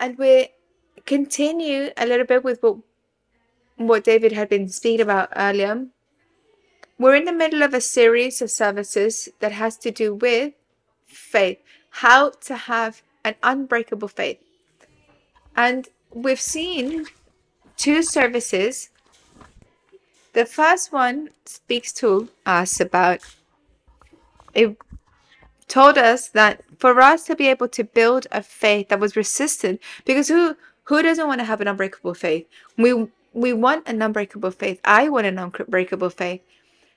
And we continue a little bit with what what David had been speaking about earlier. We're in the middle of a series of services that has to do with faith, how to have an unbreakable faith. And we've seen two services. The first one speaks to us about it told us that for us to be able to build a faith that was resistant because who who doesn't want to have an unbreakable faith? We we want an unbreakable faith. I want an unbreakable faith.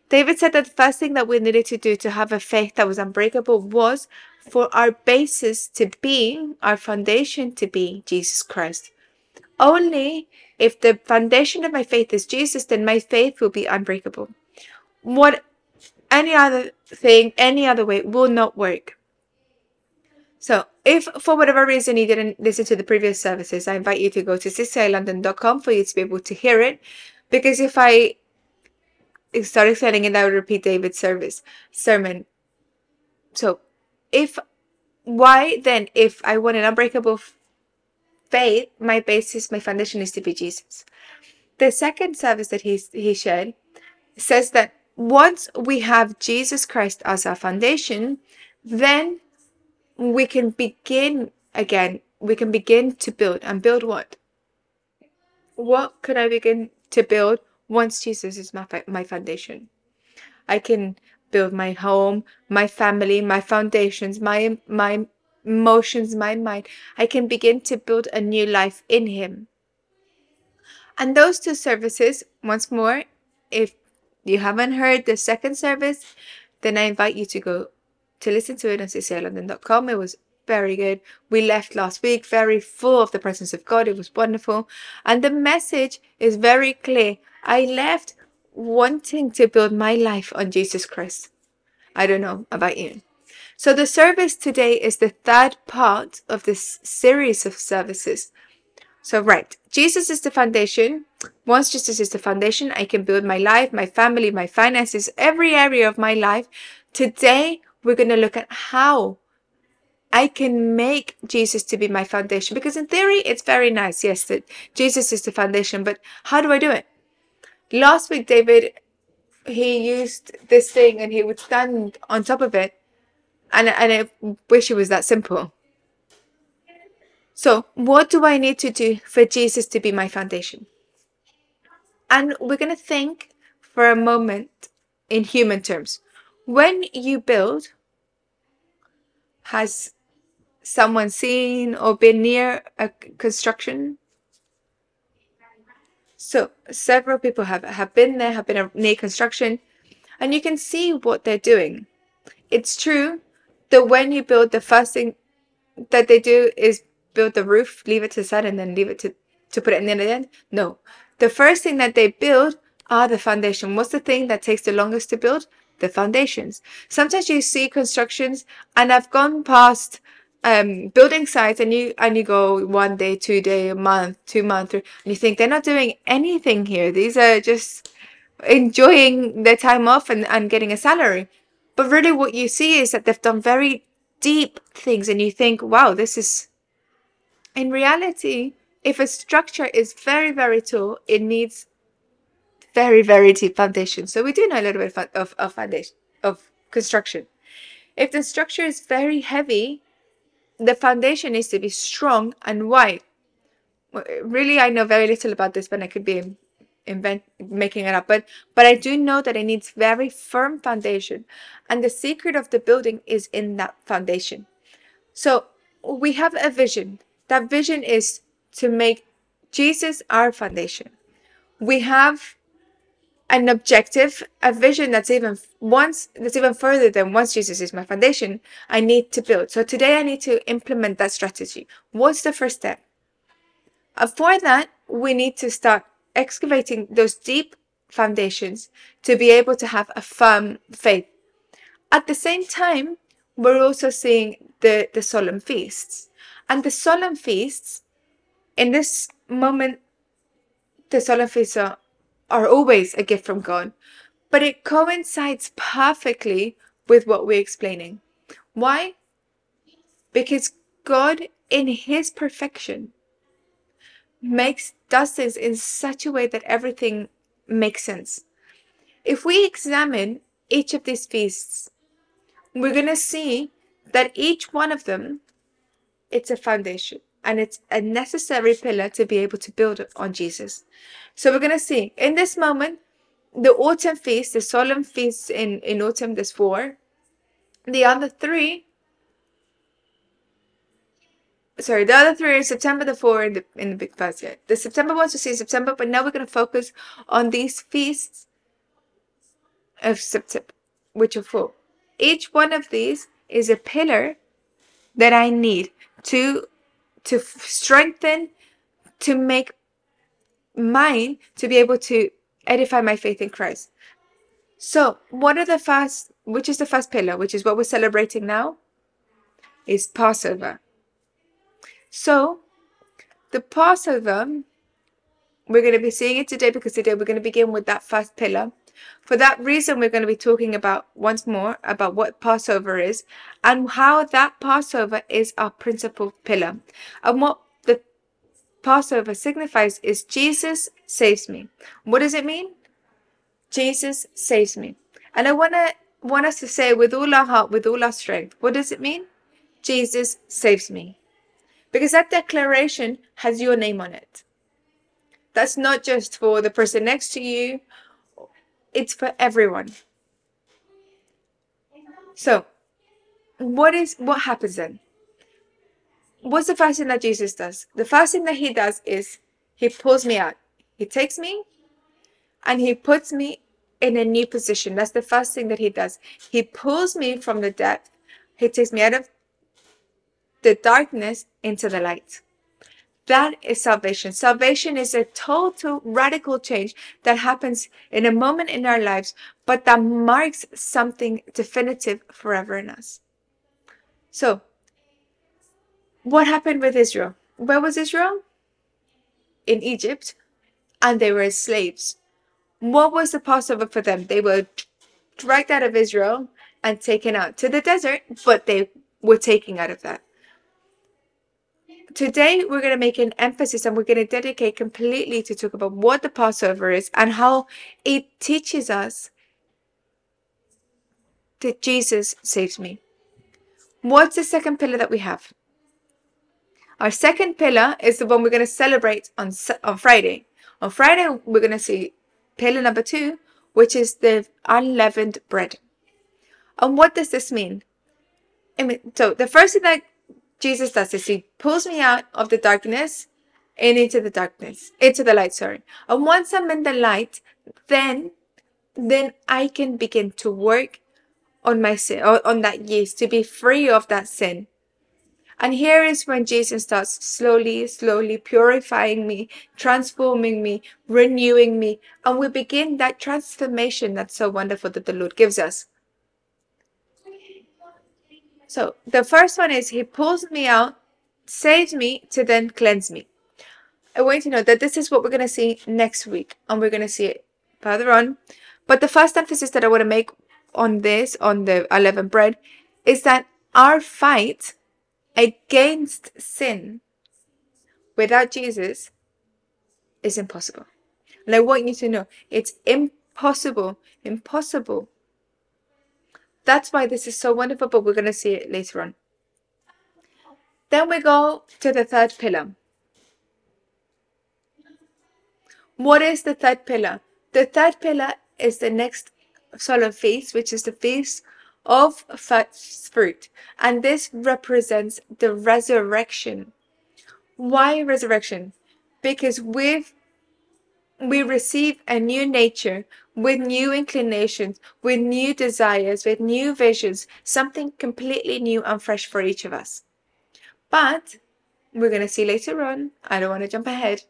David said that the first thing that we needed to do to have a faith that was unbreakable was for our basis to be, our foundation to be Jesus Christ. Only if the foundation of my faith is Jesus, then my faith will be unbreakable. What any other thing, any other way will not work. So, if for whatever reason you didn't listen to the previous services, I invite you to go to ccilondon.com for you to be able to hear it. Because if I start explaining it, I would repeat David's service sermon. So, if why then, if I want an unbreakable faith, my basis, my foundation is to be Jesus. The second service that he he shared says that once we have Jesus Christ as our foundation, then we can begin again. We can begin to build and build what? What can I begin to build once Jesus is my my foundation? I can build my home, my family, my foundations, my my emotions, my mind. I can begin to build a new life in Him. And those two services, once more, if you haven't heard the second service, then I invite you to go to listen to it on ccilondon.com. It was very good. We left last week very full of the presence of God. It was wonderful. And the message is very clear. I left wanting to build my life on Jesus Christ. I don't know about you. So the service today is the third part of this series of services. So, right, Jesus is the foundation. Once Jesus is the foundation, I can build my life, my family, my finances, every area of my life. Today, we're going to look at how I can make Jesus to be my foundation. Because in theory, it's very nice, yes, that Jesus is the foundation, but how do I do it? Last week, David, he used this thing and he would stand on top of it. And, and I wish it was that simple. So, what do I need to do for Jesus to be my foundation? And we're going to think for a moment in human terms. When you build, has someone seen or been near a construction? So, several people have, have been there, have been near construction, and you can see what they're doing. It's true that when you build, the first thing that they do is build the roof, leave it to the sun, and then leave it to, to put it in the end? No. The first thing that they build are the foundation. What's the thing that takes the longest to build? The foundations. Sometimes you see constructions, and I've gone past um, building sites, and you and you go one day, two day, a month, two months, and you think they're not doing anything here. These are just enjoying their time off and, and getting a salary. But really, what you see is that they've done very deep things, and you think, wow, this is in reality, if a structure is very, very tall, it needs very, very deep foundation. So we do know a little bit of, of foundation, of construction. If the structure is very heavy, the foundation needs to be strong and wide. Really, I know very little about this, but I could be invent making it up. But but I do know that it needs very firm foundation, and the secret of the building is in that foundation. So we have a vision that vision is to make Jesus our foundation. We have an objective, a vision that's even once that's even further than once Jesus is my foundation, I need to build. So today I need to implement that strategy. What's the first step? For that, we need to start excavating those deep foundations to be able to have a firm faith. At the same time, we're also seeing the, the solemn feasts. And the solemn feasts, in this moment, the solemn feasts are, are always a gift from God, but it coincides perfectly with what we're explaining. Why? Because God in his perfection makes does things in such a way that everything makes sense. If we examine each of these feasts, we're going to see that each one of them it's a foundation and it's a necessary pillar to be able to build on Jesus. So we're going to see in this moment the autumn feast, the solemn feasts in in autumn there's four. The other three sorry, the other three are September the four in the in the big basket. The September ones we see in September, but now we're gonna focus on these feasts of September, which are four. Each one of these is a pillar that I need to to strengthen, to make mine to be able to edify my faith in Christ. So, what are the first? Which is the first pillar? Which is what we're celebrating now? Is Passover. So, the Passover, we're going to be seeing it today because today we're going to begin with that first pillar. For that reason, we're going to be talking about once more about what Passover is and how that Passover is our principal pillar. And what the Passover signifies is Jesus saves me. What does it mean? Jesus saves me. And I want to want us to say with all our heart, with all our strength, what does it mean? Jesus saves me. Because that declaration has your name on it. That's not just for the person next to you, it's for everyone. So, what is what happens then? What's the first thing that Jesus does? The first thing that he does is he pulls me out. He takes me and he puts me in a new position. That's the first thing that he does. He pulls me from the depth. He takes me out of the darkness into the light. That is salvation. Salvation is a total radical change that happens in a moment in our lives, but that marks something definitive forever in us. So, what happened with Israel? Where was Israel? In Egypt, and they were slaves. What was the Passover for them? They were dragged out of Israel and taken out to the desert, but they were taken out of that today we're going to make an emphasis and we're going to dedicate completely to talk about what the Passover is and how it teaches us that Jesus saves me. What's the second pillar that we have? Our second pillar is the one we're going to celebrate on on Friday. On Friday, we're going to see pillar number two, which is the unleavened bread. And what does this mean? I mean, so the first thing that Jesus does this. He pulls me out of the darkness and into the darkness, into the light, sorry. And once I'm in the light, then then I can begin to work on my sin, on that yeast, to be free of that sin. And here is when Jesus starts slowly, slowly purifying me, transforming me, renewing me. And we begin that transformation that's so wonderful that the Lord gives us. So the first one is he pulls me out, saves me to then cleanse me. I want you to know that this is what we're going to see next week, and we're going to see it further on. But the first emphasis that I want to make on this, on the unleavened bread, is that our fight against sin without Jesus is impossible. And I want you to know it's impossible, impossible that's why this is so wonderful, but we're going to see it later on. Then we go to the third pillar. What is the third pillar? The third pillar is the next solemn feast, which is the feast of first fruit. And this represents the resurrection. Why resurrection? Because with we receive a new nature with new inclinations, with new desires, with new visions, something completely new and fresh for each of us. But we're going to see later on. I don't want to jump ahead.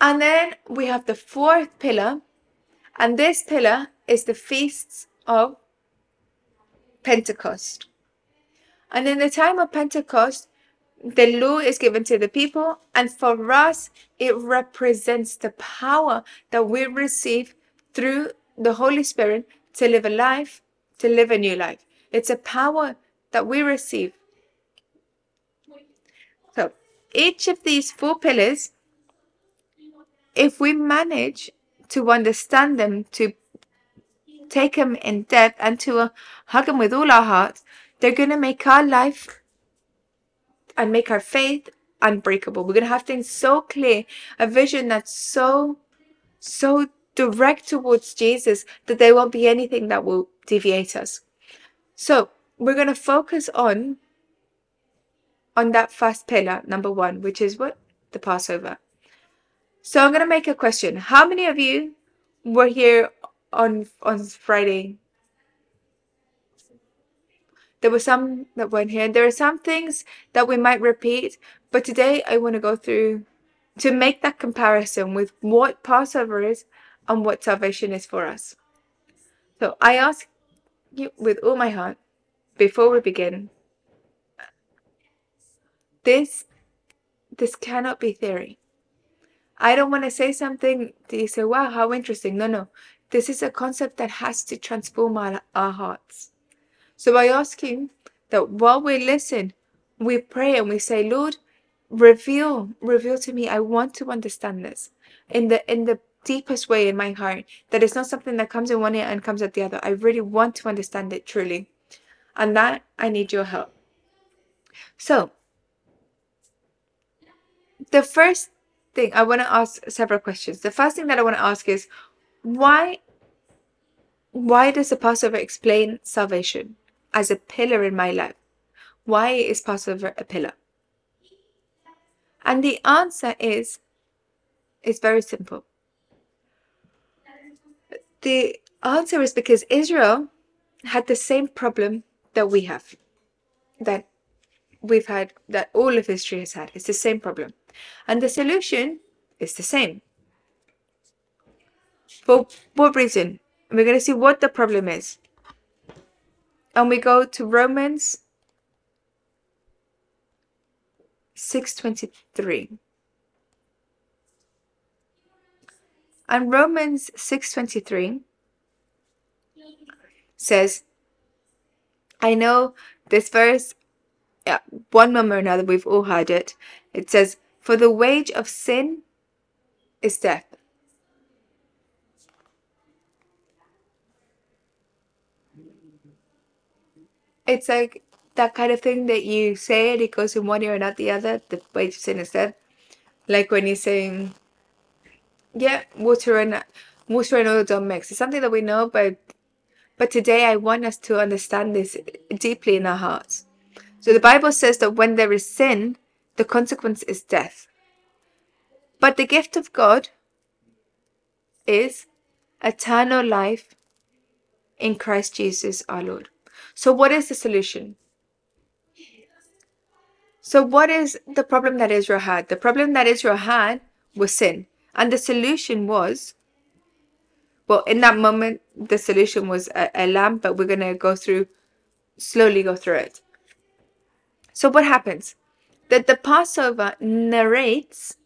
And then we have the fourth pillar, and this pillar is the feasts of Pentecost. And in the time of Pentecost, the law is given to the people, and for us, it represents the power that we receive through the Holy Spirit to live a life, to live a new life. It's a power that we receive. So, each of these four pillars, if we manage to understand them, to take them in depth, and to uh, hug them with all our hearts, they're going to make our life and make our faith unbreakable. We're going to have things so clear, a vision that's so, so direct towards Jesus that there won't be anything that will deviate us. So we're going to focus on on that first pillar, number one, which is what? The Passover. So I'm going to make a question. How many of you were here on on Friday? There were some that weren't here. There are some things that we might repeat, but today I want to go through to make that comparison with what Passover is and what salvation is for us. So I ask you with all my heart, before we begin, this this cannot be theory. I don't want to say something that you say, wow, how interesting. No, no. This is a concept that has to transform our, our hearts. So I ask you that while we listen, we pray and we say, Lord, reveal, reveal to me. I want to understand this in the in the deepest way in my heart. That it's not something that comes in one ear and comes at the other. I really want to understand it truly. And that I need your help. So the first thing I want to ask several questions. The first thing that I want to ask is why why does the Passover explain salvation as a pillar in my life? Why is Passover a pillar? And the answer is is very simple. The answer is because Israel had the same problem that we have. That we've had that all of history has had. It's the same problem. And the solution is the same. For what reason? We're going to see what the problem is. And we go to Romans 6:23. And Romans 6:23 says I know this verse yeah, one moment or another we've all heard it. It says for the wage of sin is death. It's like that kind of thing that you say it goes in one ear and out the other. The wage of sin is death. Like when you're saying, yeah, water and water and oil don't mix. It's something that we know, but but today I want us to understand this deeply in our hearts. So the Bible says that when there is sin, the consequence is death. But the gift of God is eternal life in Christ Jesus our Lord. So, what is the solution? So, what is the problem that Israel had? The problem that Israel had was sin. And the solution was, well, in that moment, the solution was a, a lamb, but we're going to go through, slowly go through it. So, what happens? that the Passover narrates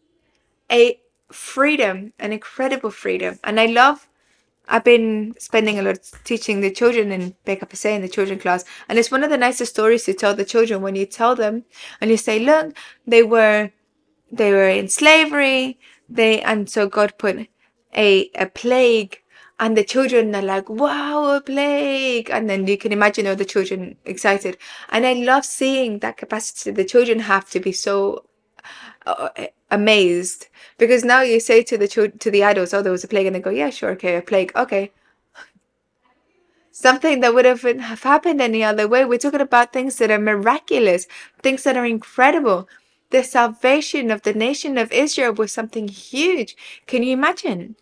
a freedom, an incredible freedom. And I love, I've been spending a lot teaching the children in Becca in the children class. And it's one of the nicest stories to tell the children when you tell them and you say, look, they were, they were in slavery. They, and so God put a, a plague and the children are like, wow, a plague. And then you can imagine all the children excited. And I love seeing that capacity. The children have to be so uh, amazed because now you say to the children, to the adults, oh, there was a plague. And they go, yeah, sure. Okay. A plague. Okay. Something that would have, have happened any other way. We're talking about things that are miraculous, things that are incredible. The salvation of the nation of Israel was something huge. Can you imagine?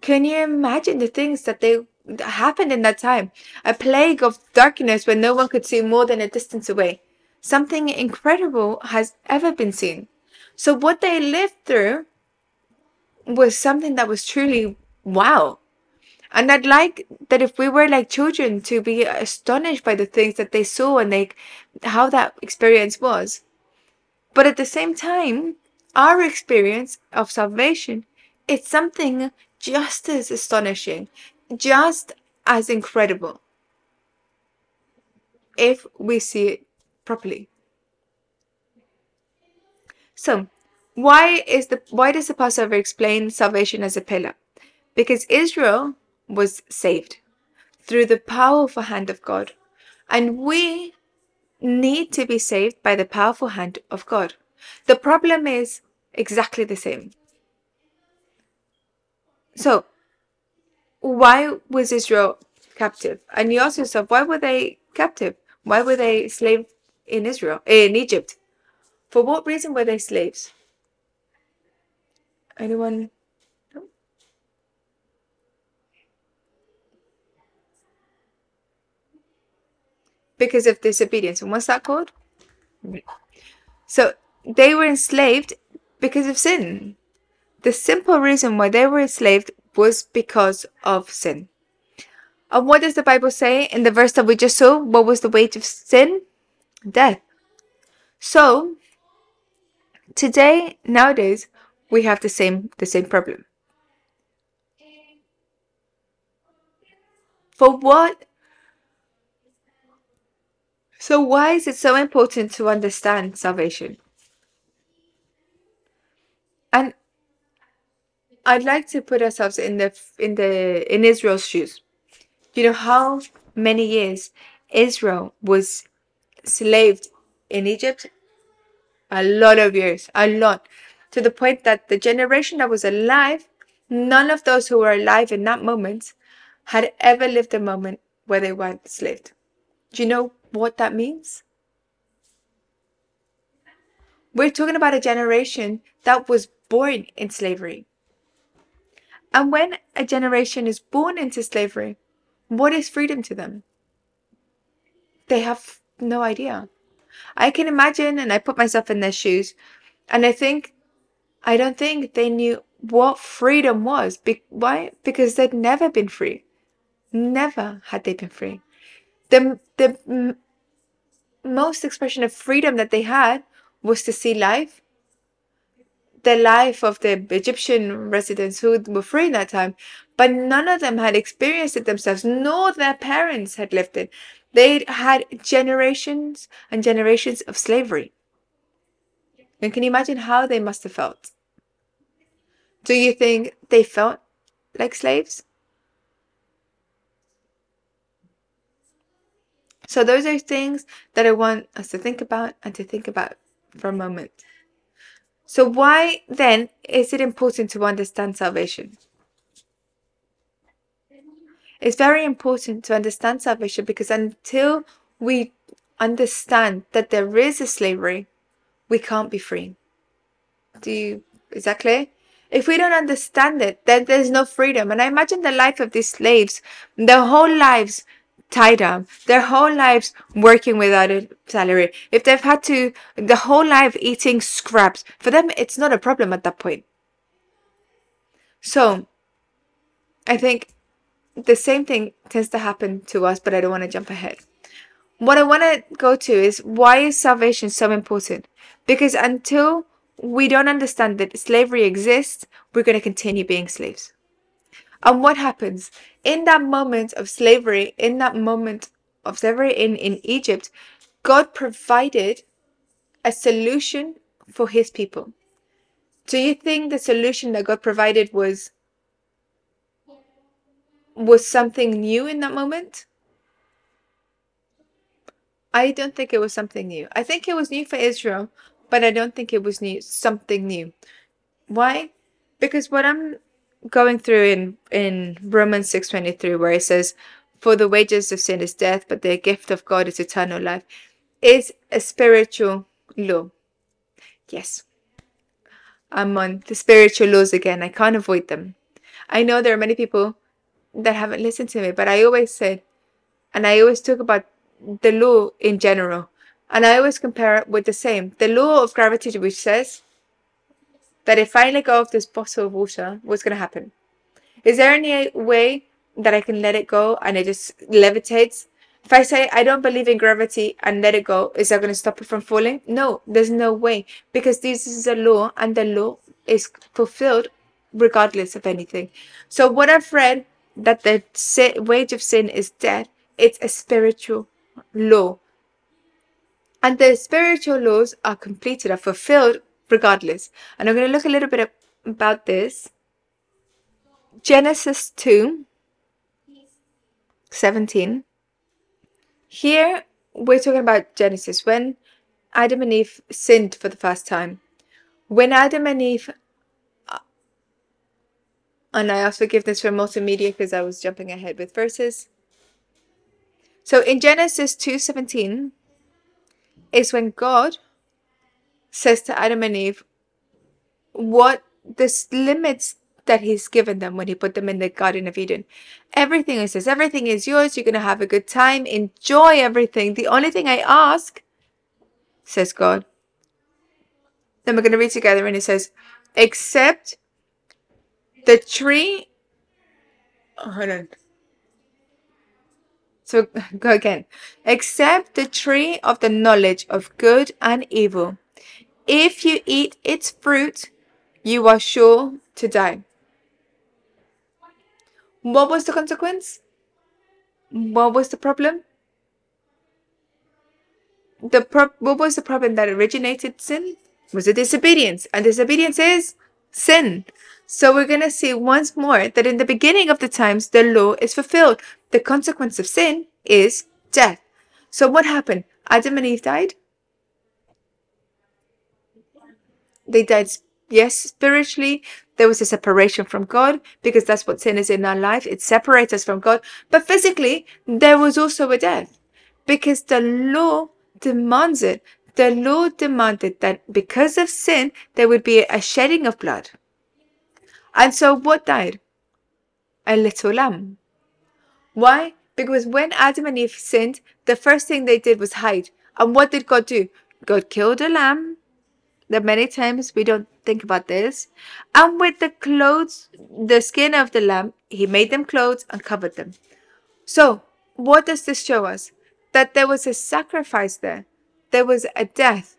Can you imagine the things that they that happened in that time? A plague of darkness where no one could see more than a distance away. Something incredible has ever been seen. So what they lived through was something that was truly wow. And I'd like that if we were like children to be astonished by the things that they saw and like how that experience was. But at the same time, our experience of salvation is something just as astonishing, just as incredible if we see it properly. So, why is the why does the Passover explain salvation as a pillar? Because Israel was saved through the powerful hand of God, and we need to be saved by the powerful hand of God. The problem is exactly the same. So, why was Israel captive? And you ask yourself, why were they captive? Why were they slave in Israel, in Egypt? For what reason were they slaves? Anyone? Because of disobedience. And what's that called? So they were enslaved because of sin. The simple reason why they were enslaved was because of sin. And what does the Bible say in the verse that we just saw? What was the wage of sin? Death. So, today, nowadays, we have the same the same problem. For what? So why is it so important to understand salvation? And I'd like to put ourselves in the in the in Israel's shoes. You know how many years Israel was slaved in Egypt? A lot of years, a lot. To the point that the generation that was alive, none of those who were alive in that moment had ever lived a moment where they weren't enslaved. Do you know what that means? We're talking about a generation that was born in slavery. And when a generation is born into slavery, what is freedom to them? They have no idea. I can imagine, and I put myself in their shoes, and I think, I don't think they knew what freedom was. Be- why? Because they'd never been free. Never had they been free. The, the most expression of freedom that they had was to see life the life of the Egyptian residents who were free in that time, but none of them had experienced it themselves, nor their parents had lived it. They had generations and generations of slavery. And can you imagine how they must have felt? Do you think they felt like slaves? So, those are things that I want us to think about and to think about for a moment. So, why then is it important to understand salvation? It's very important to understand salvation because until we understand that there is a slavery, we can't be free. Do you, is that clear? If we don't understand it, then there's no freedom. And I imagine the life of these slaves, their whole lives tied up their whole lives working without a salary. If they've had to, the whole life eating scraps, for them, it's not a problem at that point. So, I think the same thing tends to happen to us, but I don't want to jump ahead. What I want to go to is why is salvation so important? Because until we don't understand that slavery exists, we're going to continue being slaves. And what happens? In that moment of slavery, in that moment of slavery in, in Egypt, God provided a solution for his people. Do you think the solution that God provided was was something new in that moment? I don't think it was something new. I think it was new for Israel, but I don't think it was new something new. Why? Because what I'm going through in in Romans 6:23 where it says for the wages of sin is death but the gift of God is eternal life is a spiritual law. Yes. I'm on the spiritual laws again. I can't avoid them. I know there are many people that haven't listened to me, but I always said, and I always talk about the law in general, and I always compare it with the same. The law of gravity, which says that if I let go of this bottle of water, what's going to happen? Is there any way that I can let it go and it just levitates? If I say I don't believe in gravity and let it go, is that going to stop it from falling? No, there's no way because this is a law and the law is fulfilled regardless of anything. So, what I've read that the wage of sin is death, it's a spiritual law. And the spiritual laws are completed, are fulfilled regardless. And I'm going to look a little bit about this. Genesis 2 17. Here we're talking about Genesis when Adam and Eve sinned for the first time. When Adam and Eve uh, and I ask forgiveness for multimedia because I was jumping ahead with verses. So in Genesis 2:17 is when God says to Adam and Eve what the limits that he's given them when he put them in the Garden of Eden. Everything he says, everything is yours. You're going to have a good time. Enjoy everything. The only thing I ask, says God. Then we're going to read together and it says, except the tree. Oh, hold on. So go again. Except the tree of the knowledge of good and evil. If you eat its fruit, you are sure to die. What was the consequence? What was the problem? The pro- what was the problem that originated sin? Was it disobedience? And disobedience is sin. So we're going to see once more that in the beginning of the times, the law is fulfilled. The consequence of sin is death. So what happened? Adam and Eve died. They died, yes, spiritually. There was a separation from God because that's what sin is in our life. It separates us from God. But physically, there was also a death because the law demands it. The law demanded that because of sin, there would be a shedding of blood. And so what died? A little lamb. Why? Because when Adam and Eve sinned, the first thing they did was hide. And what did God do? God killed a lamb. That many times we don't think about this. And with the clothes, the skin of the lamb, he made them clothes and covered them. So, what does this show us? That there was a sacrifice there. There was a death.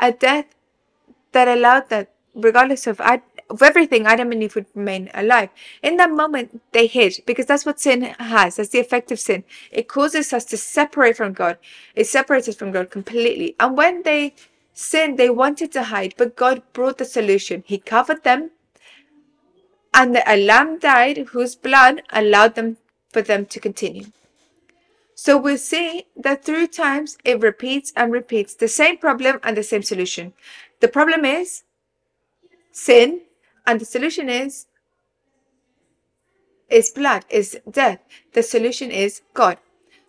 A death that allowed that, regardless of of everything, Adam and Eve would remain alive. In that moment, they hid because that's what sin has. That's the effect of sin. It causes us to separate from God. It separates us from God completely. And when they sinned, they wanted to hide, but God brought the solution. He covered them, and a lamb died whose blood allowed them for them to continue. So we see that through times it repeats and repeats the same problem and the same solution. The problem is sin and the solution is is blood, is death. The solution is God.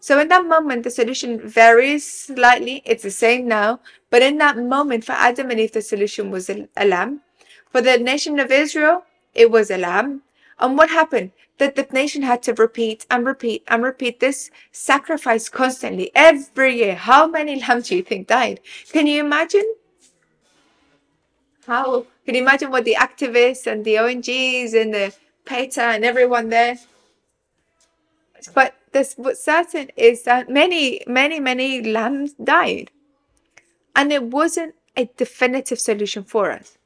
So in that moment, the solution varies slightly. It's the same now. But in that moment, for Adam and Eve, the solution was a, a lamb. For the nation of Israel, it was a lamb. And what happened? That the nation had to repeat and repeat and repeat this sacrifice constantly every year. How many lambs do you think died? Can you imagine? How can you imagine what the activists and the ONGs and the PETA and everyone there? But this what's certain is that many, many, many lambs died. And it wasn't a definitive solution for us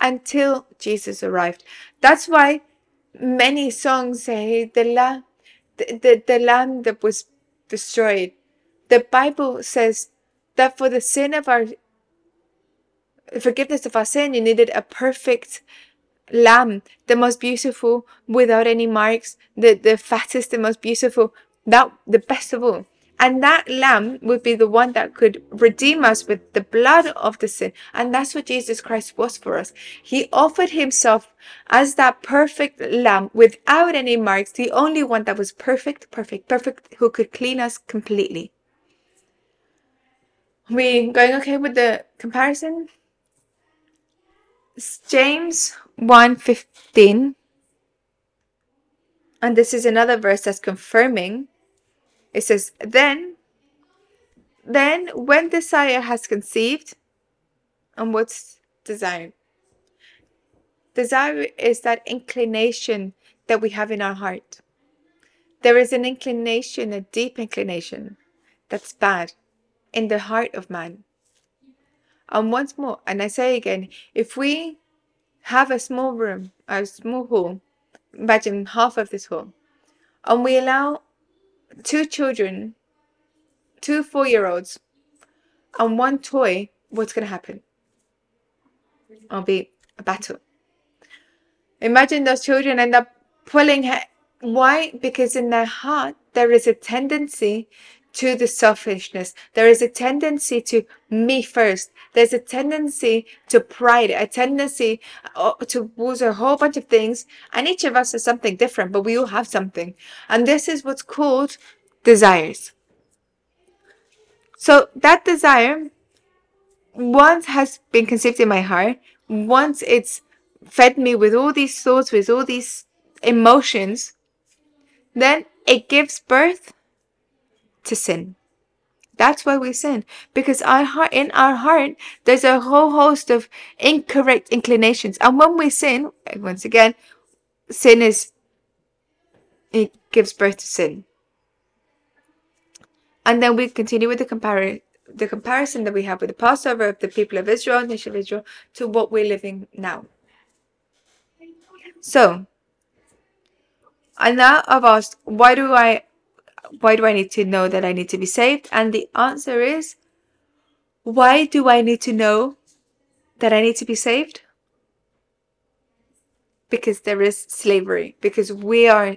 until Jesus arrived. That's why many songs say the lamb the, the, the lamb that was destroyed. The Bible says that for the sin of our forgiveness of our sin, you needed a perfect lamb, the most beautiful, without any marks, the, the fattest, the most beautiful, that the best of all. And that lamb would be the one that could redeem us with the blood of the sin. And that's what Jesus Christ was for us. He offered himself as that perfect lamb without any marks, the only one that was perfect, perfect, perfect, who could clean us completely. We going okay with the comparison? James 1:15 and this is another verse that's confirming. It says then then when desire has conceived and what's desire? Desire is that inclination that we have in our heart. There is an inclination a deep inclination that's bad in the heart of man. And once more, and I say again, if we have a small room, a small hall, imagine half of this hall, and we allow two children, two four year olds, and one toy, what's going to happen? It'll be a battle. Imagine those children end up pulling her. Why? Because in their heart, there is a tendency to the selfishness. There is a tendency to me first. There's a tendency to pride, a tendency uh, towards a whole bunch of things. And each of us has something different, but we all have something. And this is what's called desires. So that desire, once has been conceived in my heart, once it's fed me with all these thoughts, with all these emotions, then it gives birth to sin. That's why we sin. Because our heart, in our heart, there's a whole host of incorrect inclinations. And when we sin, once again, sin is, it gives birth to sin. And then we continue with the compar- the comparison that we have with the Passover of the people of Israel, nation of Israel, to what we're living now. So, and now I've asked, why do I why do I need to know that I need to be saved? And the answer is, why do I need to know that I need to be saved? Because there is slavery, because we are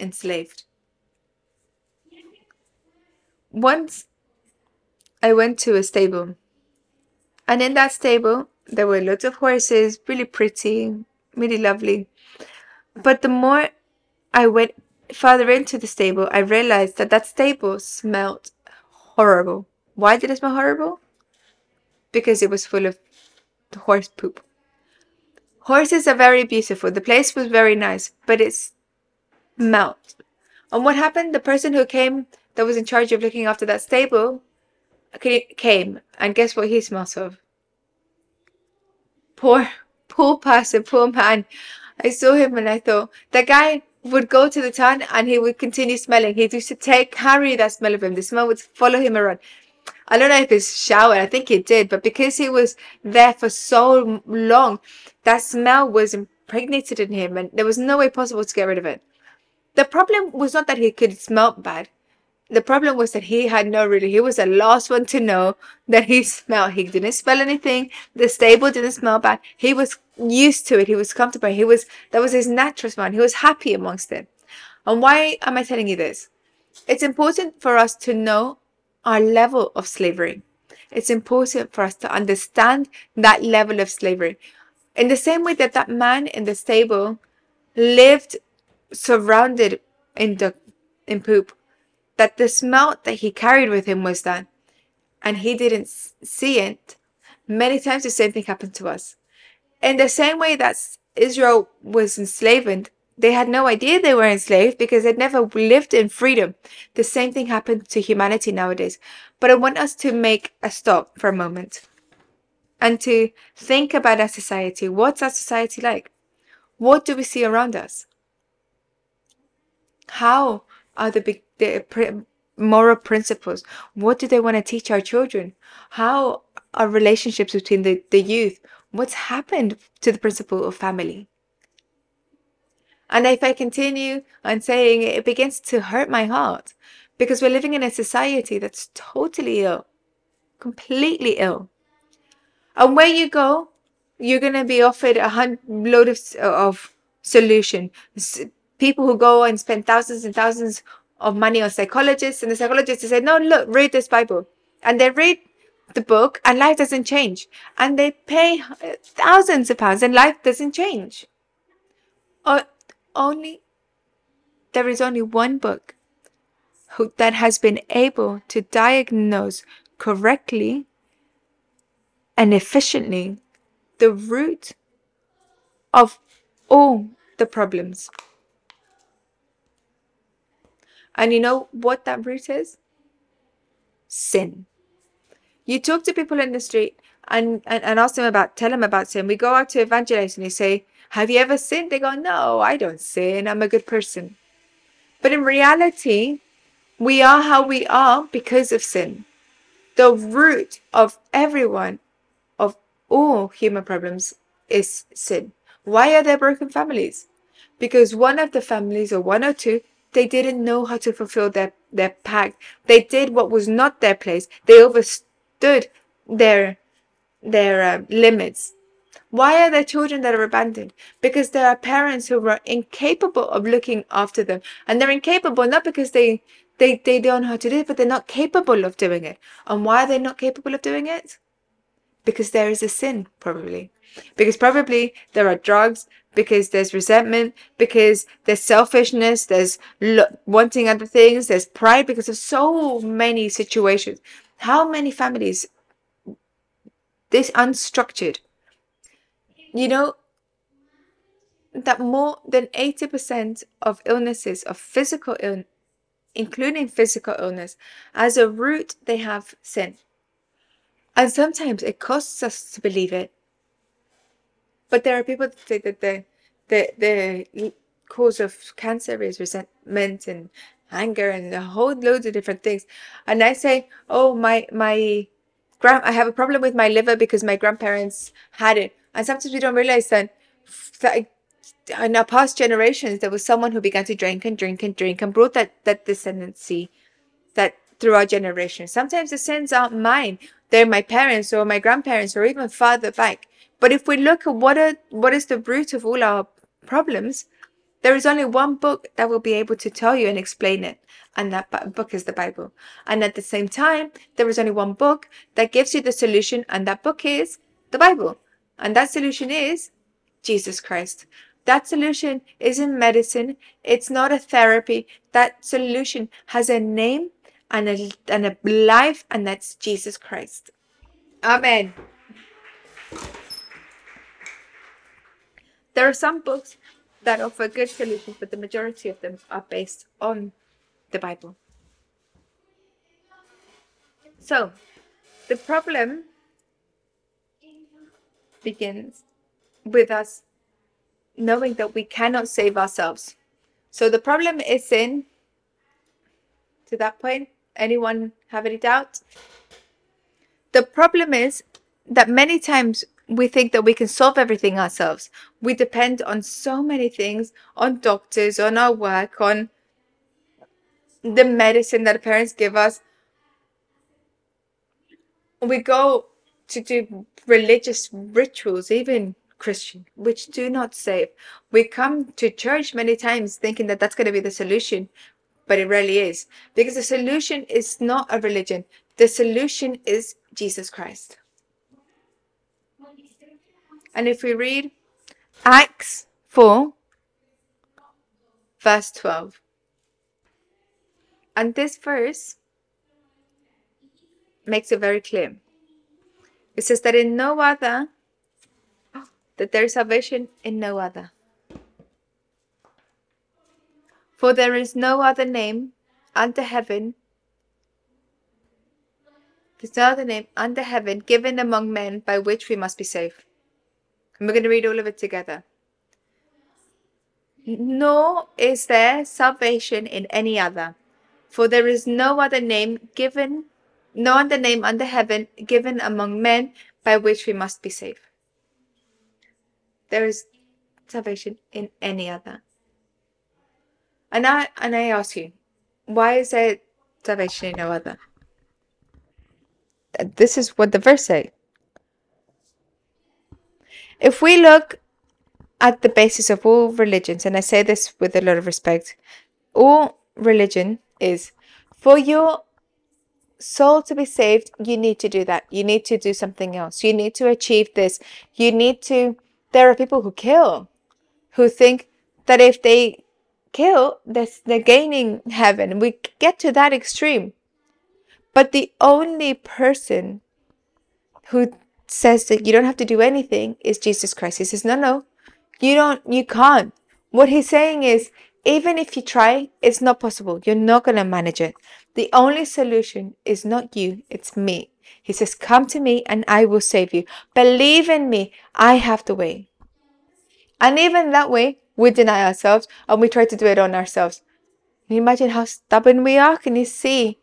enslaved. Once I went to a stable, and in that stable, there were lots of horses, really pretty, really lovely. But the more I went further into the stable, I realized that that stable smelled horrible. Why did it smell horrible? Because it was full of horse poop. Horses are very beautiful. The place was very nice, but it smelled. And what happened? The person who came, that was in charge of looking after that stable, came, and guess what he smells of? Poor, poor person, poor man. I saw him and I thought, that guy would go to the town and he would continue smelling. He used to take carry that smell of him. The smell would follow him around. I don't know if it's showered. I think it did, but because he was there for so long, that smell was impregnated in him, and there was no way possible to get rid of it. The problem was not that he could smell bad the problem was that he had no really he was the last one to know that he smelled he didn't smell anything the stable didn't smell bad. He was used to it he was comfortable he was that was his natural smell he was happy amongst it and why am i telling you this? It's important for us to know our level of slavery. It's important for us to understand that level of slavery. In the same way that that man in the stable lived surrounded in the in poop that the smell that he carried with him was that, and he didn't see it. Many times the same thing happened to us. In the same way that Israel was enslaved, they had no idea they were enslaved because they'd never lived in freedom. The same thing happened to humanity nowadays. But I want us to make a stop for a moment and to think about our society. What's our society like? What do we see around us? How are the big the moral principles? What do they want to teach our children? How are relationships between the, the youth? What's happened to the principle of family? And if I continue on saying it, it begins to hurt my heart because we're living in a society that's totally ill, completely ill. And where you go, you're going to be offered a hundred load of, of solution. People who go and spend thousands and thousands of money on psychologists, and the psychologists say, no, look, read this Bible. And they read the book, and life doesn't change. And they pay thousands of pounds, and life doesn't change. Or only there is only one book who, that has been able to diagnose correctly and efficiently the root of all the problems. And you know what that root is? Sin. You talk to people in the street and, and, and ask them about, tell them about sin. We go out to evangelize and you say, Have you ever sinned? They go, No, I don't sin. I'm a good person. But in reality, we are how we are because of sin. The root of everyone, of all human problems, is sin. Why are there broken families? Because one of the families, or one or two, they didn't know how to fulfill their, their pact. They did what was not their place. They overstood their, their uh, limits. Why are there children that are abandoned? Because there are parents who are incapable of looking after them. And they're incapable not because they they, they don't know how to do it, but they're not capable of doing it. And why are they not capable of doing it? Because there is a sin, probably. Because probably there are drugs, because there's resentment, because there's selfishness, there's lo- wanting other things, there's pride, because of so many situations. How many families, this unstructured, you know, that more than 80% of illnesses, of physical illness, including physical illness, as a root, they have sin. And sometimes it costs us to believe it. But there are people that say that the, the, the cause of cancer is resentment and anger and a whole loads of different things. And I say, oh, my, my, grand, I have a problem with my liver because my grandparents had it. And sometimes we don't realize that, that in our past generations, there was someone who began to drink and drink and drink and brought that, that descendancy that through our generation. Sometimes the sins aren't mine. They're my parents or my grandparents or even farther back. But if we look at what are, what is the root of all our problems, there is only one book that will be able to tell you and explain it. And that book is the Bible. And at the same time, there is only one book that gives you the solution. And that book is the Bible. And that solution is Jesus Christ. That solution isn't medicine. It's not a therapy. That solution has a name and a, and a life, and that's Jesus Christ. Amen. There are some books that offer good solutions, but the majority of them are based on the Bible. So, the problem begins with us knowing that we cannot save ourselves. So the problem is in, to that point, anyone have any doubt? The problem is that many times we think that we can solve everything ourselves. We depend on so many things, on doctors, on our work, on the medicine that parents give us. We go to do religious rituals, even Christian, which do not save. We come to church many times thinking that that's going to be the solution, but it really is. Because the solution is not a religion, the solution is Jesus Christ. And if we read Acts 4, verse 12, and this verse makes it very clear. It says that in no other that there is salvation in no other. For there is no other name under heaven, there's no other name under heaven given among men by which we must be saved. And we're going to read all of it together. Nor is there salvation in any other, for there is no other name given, no other name under heaven given among men by which we must be saved there is salvation in any other. And I and I ask you, why is there salvation in no other? This is what the verse say. If we look at the basis of all religions, and I say this with a lot of respect, all religion is for your soul to be saved, you need to do that. You need to do something else. You need to achieve this. You need to there are people who kill, who think that if they kill, they're gaining heaven. We get to that extreme. But the only person who says that you don't have to do anything is Jesus Christ. He says, no, no, you don't, you can't. What he's saying is, even if you try, it's not possible. You're not going to manage it. The only solution is not you, it's me. He says, Come to me and I will save you. Believe in me. I have the way. And even that way, we deny ourselves and we try to do it on ourselves. Can you imagine how stubborn we are? Can you see?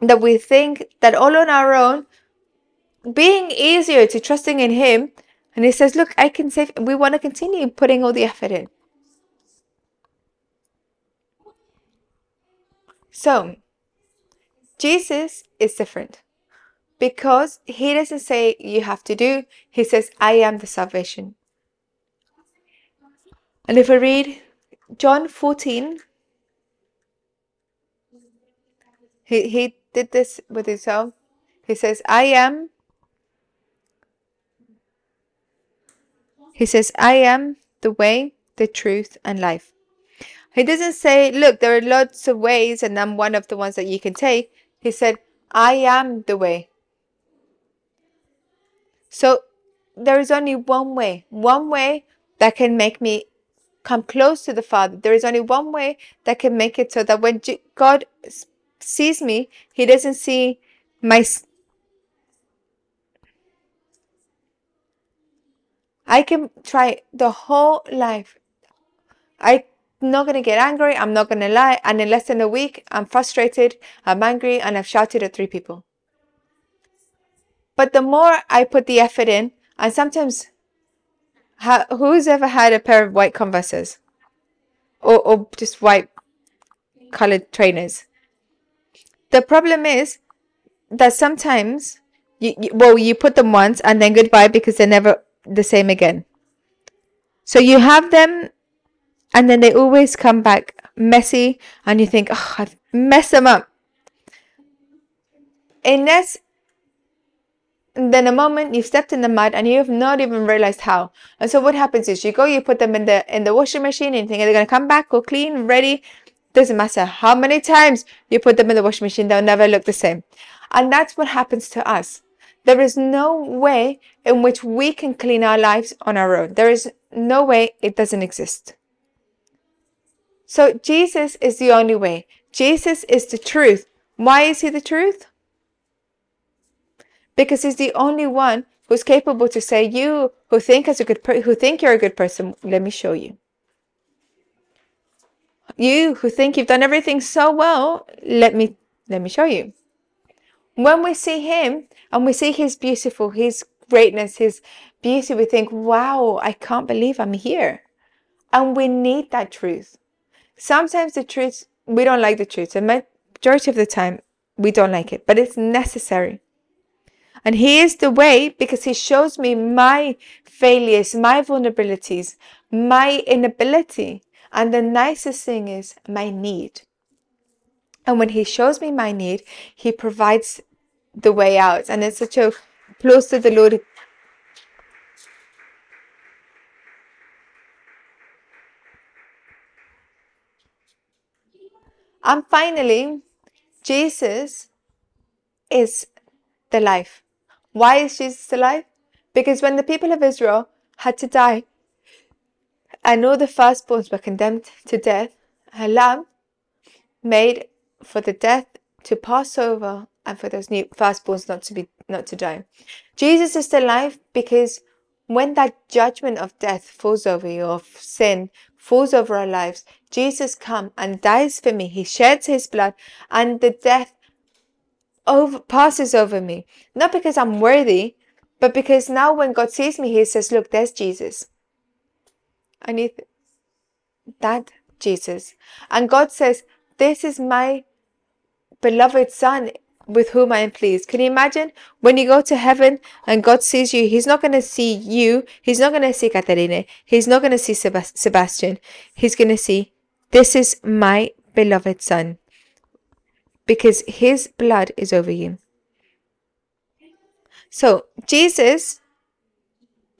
That we think that all on our own, being easier to trusting in Him, and He says, Look, I can save. We want to continue putting all the effort in. So, Jesus is different. because he doesn't say you have to do, he says, I am the salvation. And if I read John 14, he, he did this with himself. He says, I am. He says, I am the way, the truth, and life. He doesn't say, look, there are lots of ways and I'm one of the ones that you can take. He said, I am the way. So there is only one way, one way that can make me come close to the Father. There is only one way that can make it so that when God sees me, He doesn't see my. I can try the whole life. I'm not going to get angry. I'm not going to lie. And in less than a week, I'm frustrated, I'm angry, and I've shouted at three people. But the more I put the effort in, and sometimes who's ever had a pair of white Converses? Or, or just white colored trainers? The problem is that sometimes, you, you, well, you put them once and then goodbye because they're never the same again. So you have them and then they always come back messy and you think, oh, I've messed them up. Unless then a moment you've stepped in the mud and you've not even realized how. And so what happens is you go, you put them in the in the washing machine and you think they're gonna come back, go clean, ready. Doesn't matter how many times you put them in the washing machine, they'll never look the same. And that's what happens to us. There is no way in which we can clean our lives on our own. There is no way it doesn't exist. So Jesus is the only way. Jesus is the truth. Why is he the truth? because he's the only one who's capable to say, "You who think as a good per- who think you're a good person, let me show you." You who think you've done everything so well, let me let me show you. When we see him and we see his beautiful, his greatness, his beauty, we think, "Wow, I can't believe I'm here." And we need that truth. Sometimes the truth we don't like the truth, and majority of the time we don't like it, but it's necessary. And He is the way because He shows me my failures, my vulnerabilities, my inability. And the nicest thing is my need. And when He shows me my need, He provides the way out. And it's such a close to the Lord. And finally, Jesus is the life. Why is Jesus the life? Because when the people of Israel had to die and all the firstborns were condemned to death, a lamb made for the death to pass over and for those new firstborns not to be not to die. Jesus is alive because when that judgment of death falls over you, of sin falls over our lives, Jesus comes and dies for me. He sheds his blood, and the death over passes over me. Not because I'm worthy, but because now when God sees me, He says, Look, there's Jesus. I need that Jesus. And God says, This is my beloved Son with whom I am pleased. Can you imagine when you go to heaven and God sees you? He's not going to see you. He's not going to see Caterine. He's not going to see Sebastian. He's going to see, This is my beloved Son because his blood is over you. So, Jesus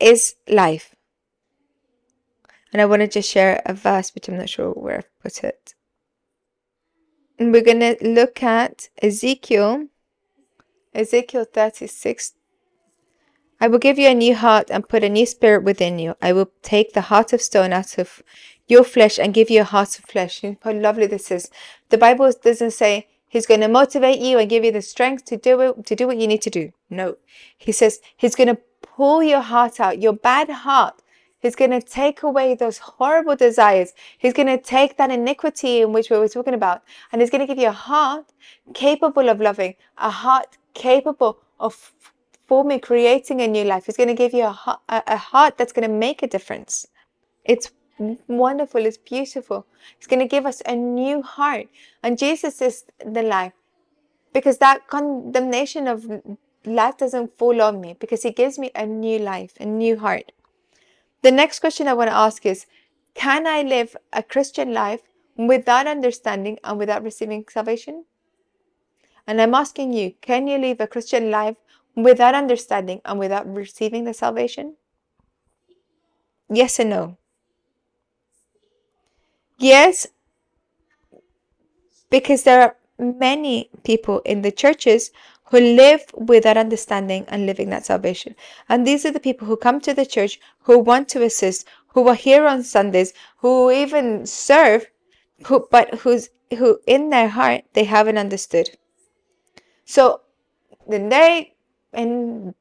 is life. And I want to just share a verse, which I'm not sure where I've put it. And we're going to look at Ezekiel, Ezekiel 36. I will give you a new heart and put a new spirit within you. I will take the heart of stone out of your flesh and give you a heart of flesh. How lovely this is. The Bible doesn't say He's going to motivate you and give you the strength to do it, to do what you need to do. No. He says he's going to pull your heart out, your bad heart. He's going to take away those horrible desires. He's going to take that iniquity in which we were talking about, and he's going to give you a heart capable of loving, a heart capable of forming, creating a new life. He's going to give you a, a heart that's going to make a difference. It's wonderful, it's beautiful. He's going to give us a new heart. And Jesus is the life. Because that condemnation of life doesn't fall on me because He gives me a new life, a new heart. The next question I want to ask is Can I live a Christian life without understanding and without receiving salvation? And I'm asking you, can you live a Christian life without understanding and without receiving the salvation? Yes and no. Yes, because there are many people in the churches who live without understanding and living that salvation. And these are the people who come to the church, who want to assist, who are here on Sundays, who even serve, who but who's who in their heart they haven't understood. So then they and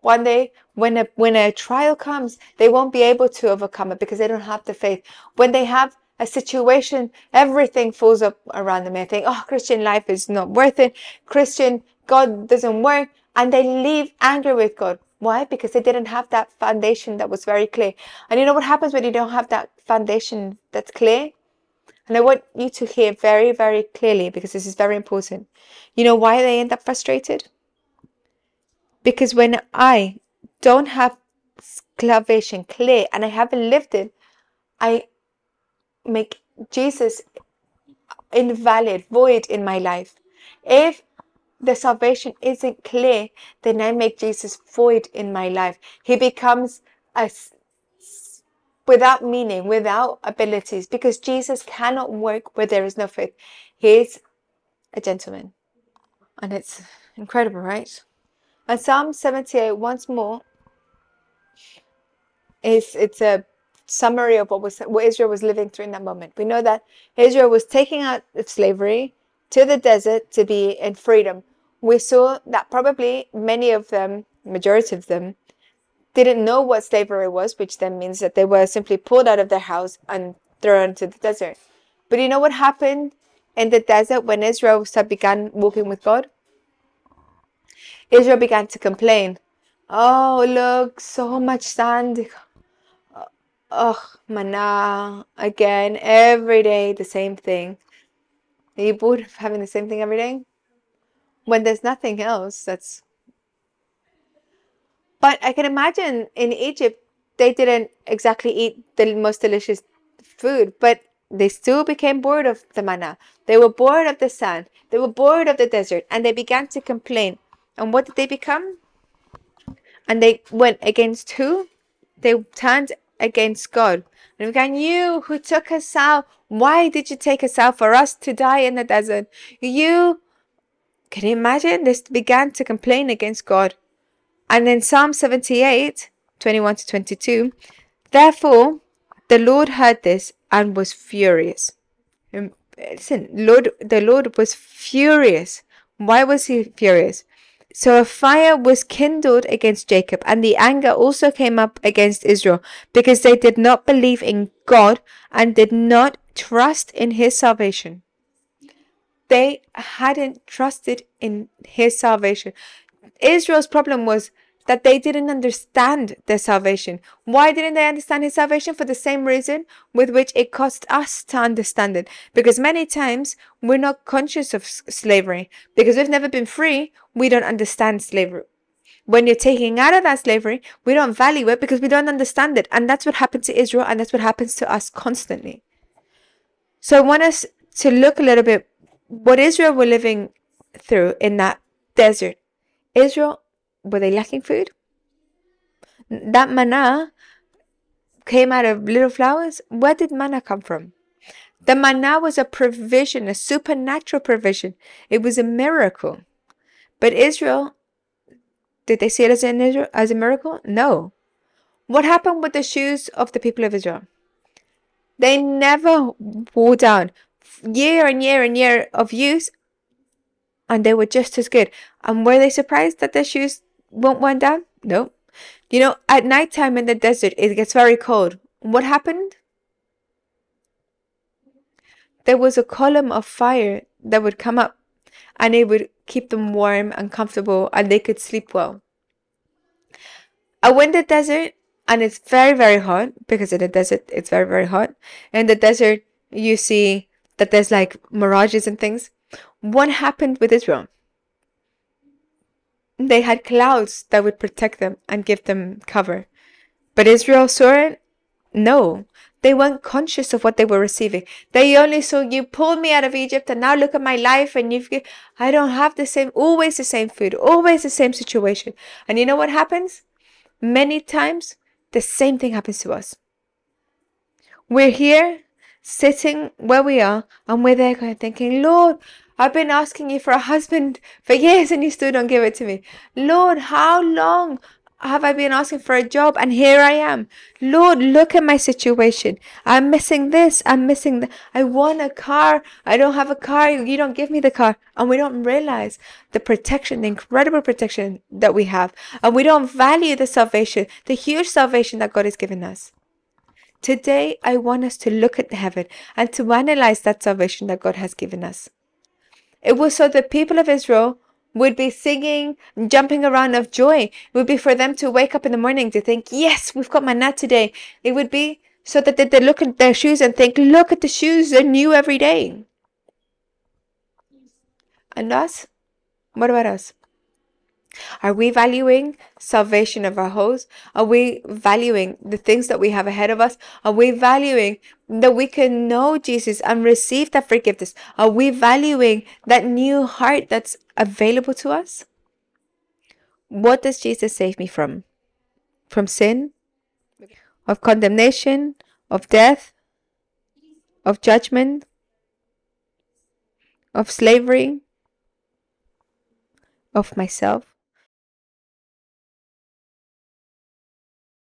one day when a when a trial comes, they won't be able to overcome it because they don't have the faith. When they have a situation, everything falls up around them. They think, oh, Christian life is not worth it. Christian God doesn't work. And they leave angry with God. Why? Because they didn't have that foundation that was very clear. And you know what happens when you don't have that foundation that's clear? And I want you to hear very, very clearly because this is very important. You know why they end up frustrated? Because when I don't have salvation clear and I haven't lived it, I make Jesus invalid, void in my life. If the salvation isn't clear, then I make Jesus void in my life. He becomes a without meaning, without abilities, because Jesus cannot work where there is no faith. He's a gentleman. And it's incredible, right? And Psalm 78, once more, is it's a summary of what was what Israel was living through in that moment. We know that Israel was taking out of slavery to the desert to be in freedom. We saw that probably many of them, majority of them, didn't know what slavery was, which then means that they were simply pulled out of their house and thrown to the desert. But you know what happened in the desert when Israel began walking with God? Israel began to complain. Oh, look, so much sand. Oh, manna. Again, every day, the same thing. Are you bored of having the same thing every day? When there's nothing else that's but I can imagine in Egypt, they didn't exactly eat the most delicious food, but they still became bored of the manna. They were bored of the sand. They were bored of the desert, and they began to complain. And what did they become? And they went against who? They turned against God. And began, You who took us out, why did you take us out for us to die in the desert? You, can you imagine? They began to complain against God. And then Psalm 78, 21 to 22, therefore the Lord heard this and was furious. Um, listen, Lord, the Lord was furious. Why was he furious? So a fire was kindled against Jacob, and the anger also came up against Israel, because they did not believe in God and did not trust in his salvation. They hadn't trusted in his salvation. Israel's problem was that they didn't understand their salvation. Why didn't they understand his salvation? For the same reason with which it cost us to understand it. Because many times we're not conscious of slavery. Because we've never been free, we don't understand slavery. When you're taking out of that slavery, we don't value it because we don't understand it. And that's what happened to Israel and that's what happens to us constantly. So I want us to look a little bit what Israel were living through in that desert. Israel were they lacking food? That manna came out of little flowers. Where did manna come from? The manna was a provision, a supernatural provision. It was a miracle. But Israel, did they see it as, an Israel, as a miracle? No. What happened with the shoes of the people of Israel? They never wore down. Year and year and year of use, and they were just as good. And were they surprised that their shoes won't wind down? No. You know, at night time in the desert, it gets very cold. What happened? There was a column of fire that would come up and it would keep them warm and comfortable and they could sleep well. I went the desert and it's very, very hot because in the desert it's very, very hot. In the desert, you see that there's like mirages and things. What happened with Israel? They had clouds that would protect them and give them cover. But Israel saw it? No. They weren't conscious of what they were receiving. They only saw you pulled me out of Egypt and now look at my life and you've I don't have the same always the same food, always the same situation. And you know what happens? Many times the same thing happens to us. We're here sitting where we are and we're there going thinking, Lord, I've been asking you for a husband for years and you still don't give it to me. Lord, how long have I been asking for a job and here I am? Lord, look at my situation. I'm missing this. I'm missing that. I want a car. I don't have a car. You don't give me the car. And we don't realize the protection, the incredible protection that we have. And we don't value the salvation, the huge salvation that God has given us. Today, I want us to look at heaven and to analyze that salvation that God has given us. It was so the people of Israel would be singing, jumping around of joy. It would be for them to wake up in the morning to think, yes, we've got manna today. It would be so that they, they look at their shoes and think, look at the shoes, they're new every day. And us? What about us? Are we valuing salvation of our host? Are we valuing the things that we have ahead of us? Are we valuing that we can know Jesus and receive that forgiveness? Are we valuing that new heart that's available to us? What does Jesus save me from? From sin? Of condemnation? Of death? Of judgment? Of slavery? Of myself?